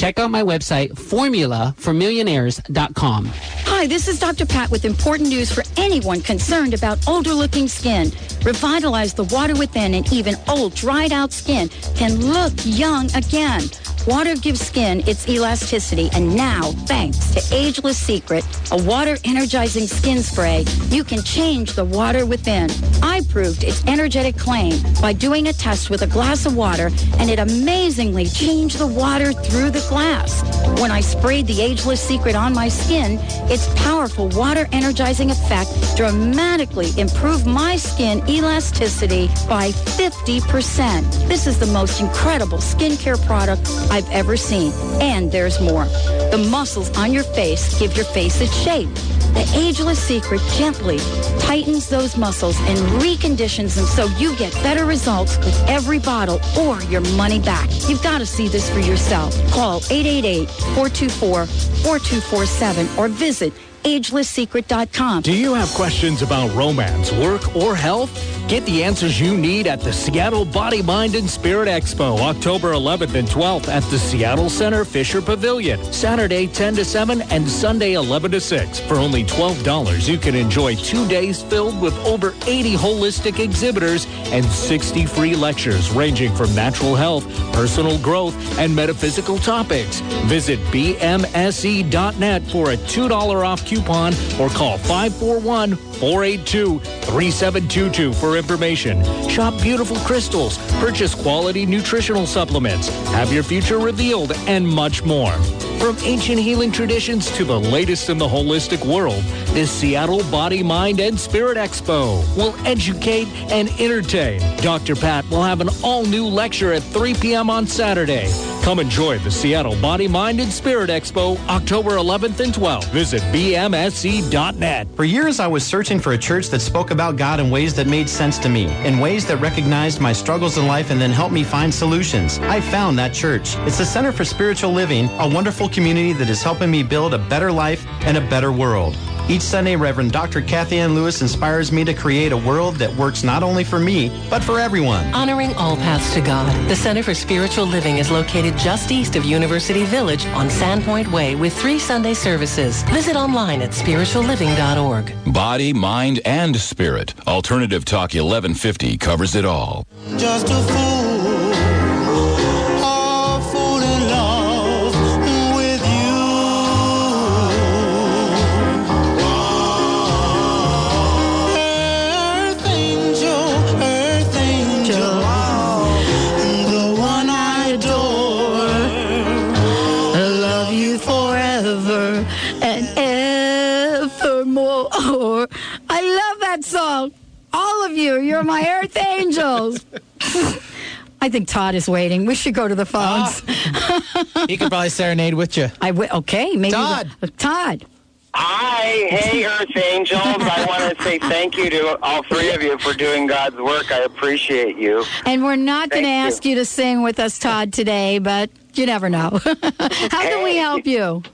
Check out my website, formulaformillionaires.com.
Hi, this is Dr. Pat with important news for anyone concerned about older looking skin. Revitalize the water within and even old, dried out skin can look young again. Water gives skin its elasticity, and now, thanks to Ageless Secret, a water energizing skin spray, you can change the water within. I proved its energetic claim by doing a test with a glass of water, and it amazingly changed the water through the glass. When I sprayed the Ageless Secret on my skin, its powerful water energizing effect dramatically improved my skin elasticity by 50%. This is the most incredible skincare product I've ever seen. And there's more. The muscles on your face give your face its shape. The Ageless Secret gently tightens those muscles and reconditions them so you get better results with every bottle or your money back. You've got to see this for yourself. Call 888-424-4247 or visit agelesssecret.com.
Do you have questions about romance, work, or health? Get the answers you need at the Seattle Body, Mind, and Spirit Expo, October 11th and 12th at the Seattle Center Fisher Pavilion. Saturday 10 to 7 and Sunday 11 to 6. For only $12, you can enjoy two days filled with over 80 holistic exhibitors and 60 free lectures ranging from natural health, personal growth, and metaphysical topics. Visit bmse.net for a $2 off coupon or call 541 482 3722 for information. Shop beautiful crystals, purchase quality nutritional supplements, have your future revealed, and much more. From ancient healing traditions to the latest in the holistic world, this Seattle Body, Mind, and Spirit Expo will educate and entertain. Dr. Pat will have an all-new lecture at 3 p.m. on Saturday. Come enjoy the Seattle Body, Mind, and Spirit Expo October 11th and 12th. Visit bmse.net.
For years, I was searching for a church that spoke about God in ways that made sense to me, in ways that recognized my struggles in life and then helped me find solutions. I found that church. It's the Center for Spiritual Living, a wonderful community that is helping me build a better life and a better world. Each Sunday, Reverend Dr. Kathianne Lewis inspires me to create a world that works not only for me, but for everyone.
Honoring all paths to God, the Center for Spiritual Living is located just east of University Village on Sandpoint Way with three Sunday services. Visit online at spiritualliving.org.
Body, mind, and spirit. Alternative Talk 1150 covers it all.
Just a fool,
think Todd is waiting. We should go to the phones. Ah.
He could probably serenade with you.
I w- okay, maybe
Todd.
the- Todd.
Hi, hey, Earth Angels. I want to say thank you to all three of you for doing God's work. I appreciate you.
And we're not going to
Thank you.
ask you to sing with us, Todd, today, but you never know. How can we help you?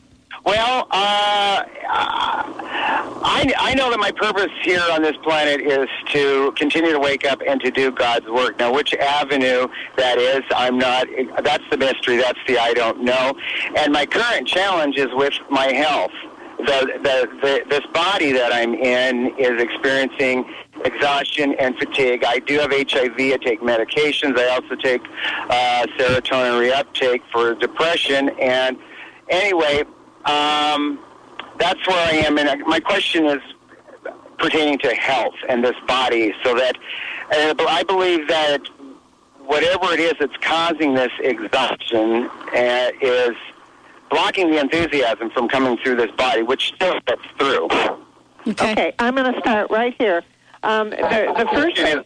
Well, uh, I, I know that my purpose here on this planet is to continue to wake up and to do God's work. Now, which avenue that is, I'm not, that's the mystery. That's the I don't know. And my current challenge is with my health. The, the, the, this body that I'm in is experiencing exhaustion and fatigue. I do have HIV. I take medications. I also take uh, serotonin reuptake for depression. And anyway, um, that's where I am. And my question is pertaining to health and this body, so that uh, I believe that whatever it is that's causing this exhaustion uh, is blocking the enthusiasm from coming through this body, which still gets through.
Okay, I'm going to start right here. Um, the, the first thing,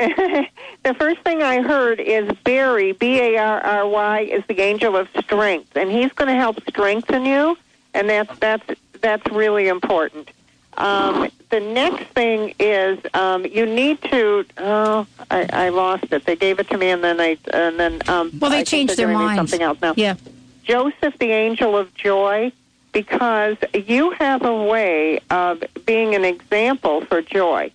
the first thing I heard is Barry, B A R R Y, is the angel of strength, and he's going to help strengthen you, and that's that's that's really important. Um, the next thing is um, you need to. Oh, I, I lost it. They gave it to me, and then I and then. Um,
Well, they
I
changed their minds.
Something else now.
Yeah.
Joseph, the angel of joy, because you have a way of being an example for joy.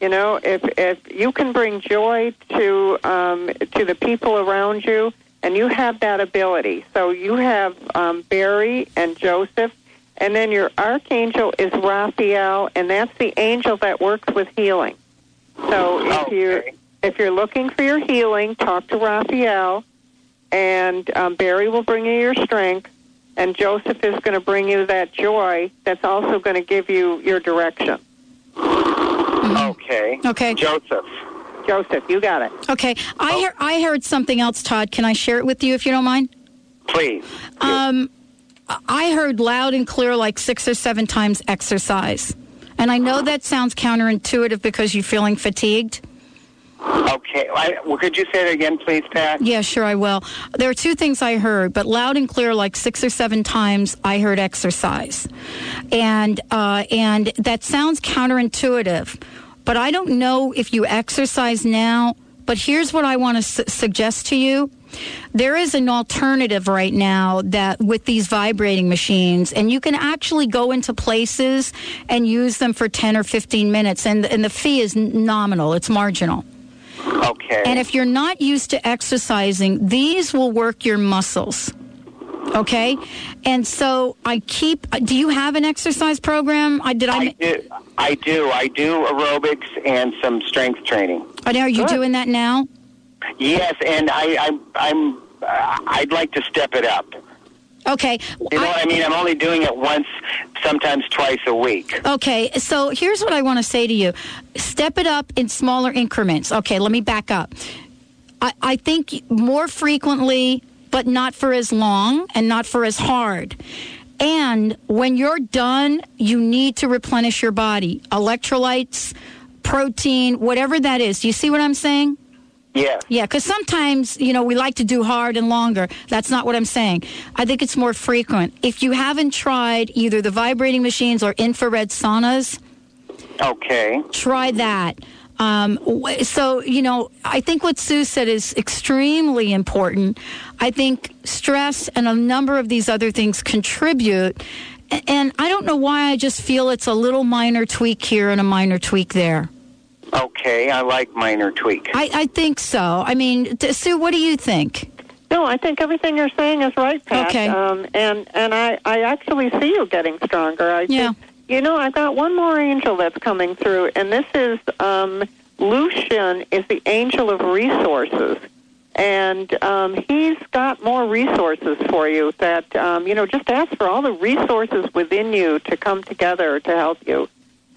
You know, if if you can bring joy to um, to the people around you, and you have that ability, so you have um, Barry and Joseph, and then your archangel is Raphael, and that's the angel that works with healing. So if you if you're looking for your healing, talk to Raphael, and um, Barry will bring you your strength, and Joseph is going to bring you that joy that's also going to give you your direction.
Okay.
Okay.
Joseph.
Joseph, you got it.
Okay. I, hear, I heard something else, Todd. Can I share it with you if you don't mind?
Please.
Um, I heard loud and clear like six or seven times exercise. And I know that sounds counterintuitive because you're feeling fatigued.
Okay. I, well, could you say that again, please, Pat?
Yeah, sure, I will. There are two things I heard, but loud and clear, like six or seven times, I heard exercise, and uh, and that sounds counterintuitive, but I don't know if you exercise now. But here's what I want to su- suggest to you. There is an alternative right now that with these vibrating machines, and you can actually go into places and use them for 10 or 15 minutes, and, and the fee is nominal, it's marginal.
Okay.
And if you're not used to exercising, these will work your muscles. Okay? And so I keep do you have an exercise program? I did I,
I do. I do. I do aerobics and some strength training.
are you doing that now?
Yes, and I, I'm. I'm. Uh, I'd like to step it up.
Okay.
You know what I mean? I'm only doing it once, sometimes twice a week.
Okay, so here's what I want to say to you step it up in smaller increments. Okay, let me back up. I, I think more frequently but not for as long and not for as hard. And when you're done, you need to replenish your body. Electrolytes, protein, whatever that is. Do you see what I'm saying?
Yeah.
Yeah, because sometimes, you know, we like to do hard and longer. That's not what I'm saying. I think it's more frequent. If you haven't tried either the vibrating machines or infrared saunas,
Okay.
try that. Um, so, you know, I think what Sue said is extremely important. I think stress and a number of these other things contribute. And I don't know why I just feel it's a little minor tweak here and a minor tweak there.
Okay, I like minor tweak.
I, I think so. I mean, t- Sue, what do you think?
No, I think everything you're saying is right, Pat.
Okay.
Um, and and I, I actually see you getting stronger. I
Yeah.
think, you know, I've got one more angel that's coming through, and this is um, Lucian is the angel of resources. And um, he's got more resources for you that, um, you know, just ask for all the resources within you to come together to help you.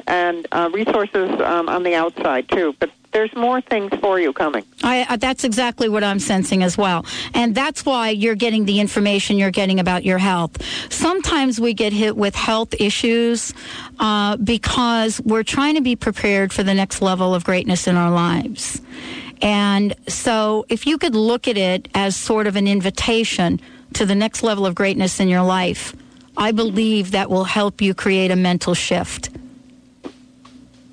And uh, resources um, on the outside, too. But there's more things for you coming.
I, uh, that's exactly what I'm sensing as well. And that's why you're getting the information you're getting about your health. Sometimes we get hit with health issues uh, because we're trying to be prepared for the next level of greatness in our lives. And so if you could look at it as sort of an invitation to the next level of greatness in your life, I believe that will help you create a mental shift.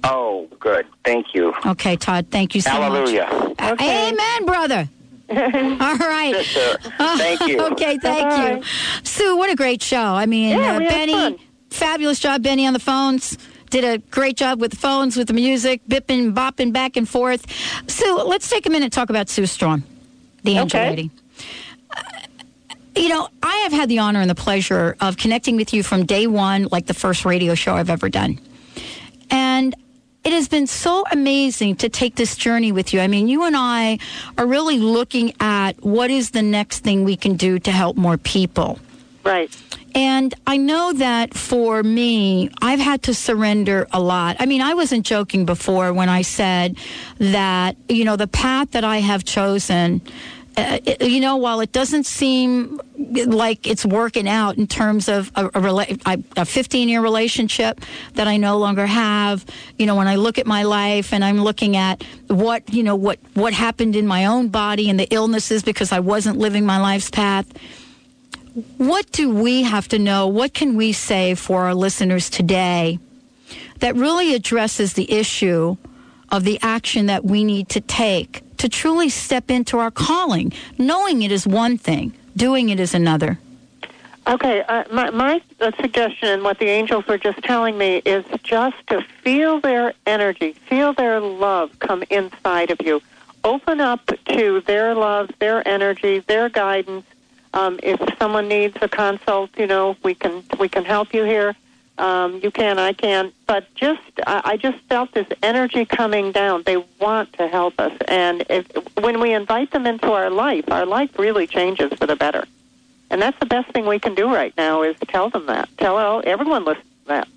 Oh, good. Thank you.
Okay, Todd, thank you so
Hallelujah.
much. Uh, Amen, brother. All right.
Sister, thank you.
okay, thank you. Sue, what a great show. I mean,
Yeah,
uh, Benny, fabulous job, Benny, on the phones. Did a great job with the phones, with the music, bipping, bopping back and forth. Sue, let's take a minute and talk about Sue Storm, the angel
Okay.
lady. Uh, You know, I have had the honor and the pleasure of connecting with you from day one, like the first radio show I've ever done. And it has been so amazing to take this journey with you. I mean, you and I are really looking at what is the next thing we can do to help more people.
Right.
And I know that for me, I've had to surrender a lot. I mean, I wasn't joking before when I said that, you know, the path that I have chosen, uh, you know, while it doesn't seem like it's working out in terms of a, a, rela- a 15 year relationship that I no longer have, you know, when I look at my life and I'm looking at what, you know, what, what happened in my own body and the illnesses because I wasn't living my life's path what do we have to know? What can we say for our listeners today that really addresses the issue of the action that we need to take to truly step into our calling? Knowing it is one thing, doing it is another.
Okay, uh, my, my uh, suggestion and what the angels were just telling me is just to feel their energy, feel their love come inside of you. Open up to their love, their energy, their guidance. Um, if someone needs a consult, you know, we can we can help you here. Um, you can, I can, but just I, I just felt this energy coming down. They want to help us, and if, when we invite them into our life, our life really changes for the better. And that's the best thing we can do right now is tell them that. Tell all, everyone listen to that.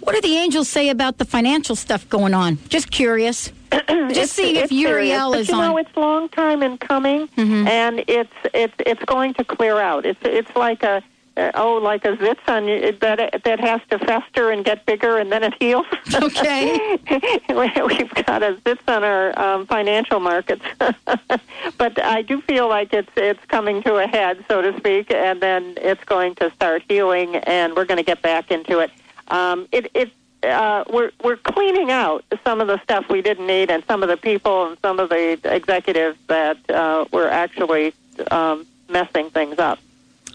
What do the angels say about the financial stuff going on? Just curious. Just seeing if Uriel
but
is
you know,
on. Mm-hmm.
it's long time in coming, and it's it's it's going to clear out. It's it's like a uh, oh, like a zits on you that that has to fester and get bigger, and then it heals.
Okay,
we've got a zits on our um, financial markets, but I do feel like it's it's coming to a head, so to speak, and then it's going to start healing, and we're going to get back into it. Um, it it uh, we're we're cleaning out some of the stuff we didn't need, and some of the people and some of the executives that uh, were actually um, messing things up.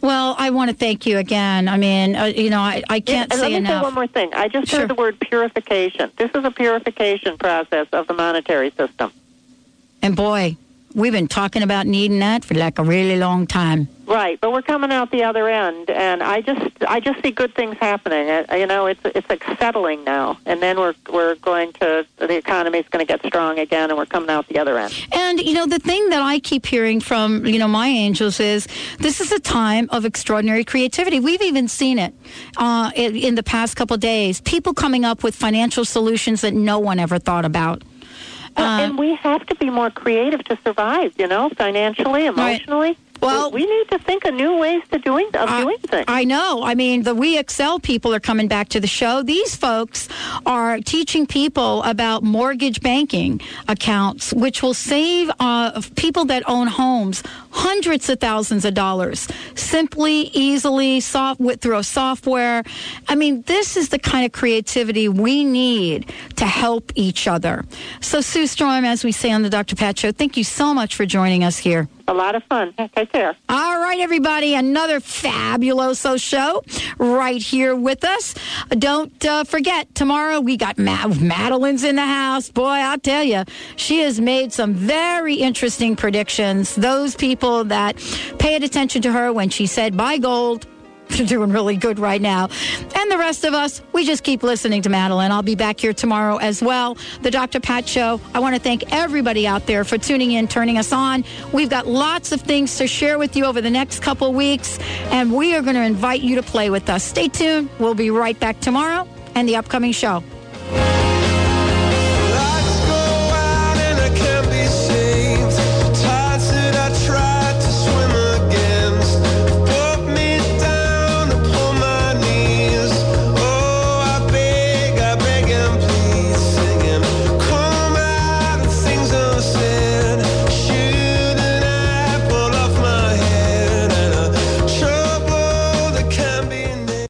Well, I want to thank you again. I mean, uh, you know, I, I can't
and
say
let me
enough.
say one more thing. I just
Sure.
heard the word purification. This is a purification process of the monetary system.
And boy, we've been talking about needing that for like a really long time.
Right, but we're coming out the other end, and I just I just see good things happening. You know, it's it's like settling now, and then we're we're going to the economy's going to get strong again, and we're coming out the other end.
And you know, the thing that I keep hearing from you know my angels is this is a time of extraordinary creativity. We've even seen it uh, in, in the past couple of days. People coming up with financial solutions that no one ever thought about.
Well, and we have to be more creative to survive. You know, financially, emotionally.
Well,
we need to think of new ways to doing of doing things.
I know. I mean, the We Excel people are coming back to the show. These folks are teaching people about mortgage banking accounts, which will save uh, people that own homes hundreds of thousands of dollars simply, easily, soft with, through a software. I mean, this is the kind of creativity we need to help each other. So, Sue Storm, as we say on the Dr. Pat Show, thank you so much for joining us here.
A lot of fun. Take care.
All right, everybody, another fabuloso show right here with us. Don't uh, forget, tomorrow we got Ma- Madeline's in the house. Boy, I'll tell you, she has made some very interesting predictions. Those people that paid attention to her when she said buy gold. They're doing really good right now. And the rest of us, we just keep listening to Madeline. I'll be back here tomorrow as well. The Dr. Pat Show. I want to thank everybody out there for tuning in, turning us on. We've got lots of things to share with you over the next couple weeks, and we are going to invite you to play with us. Stay tuned. We'll be right back tomorrow and the upcoming show.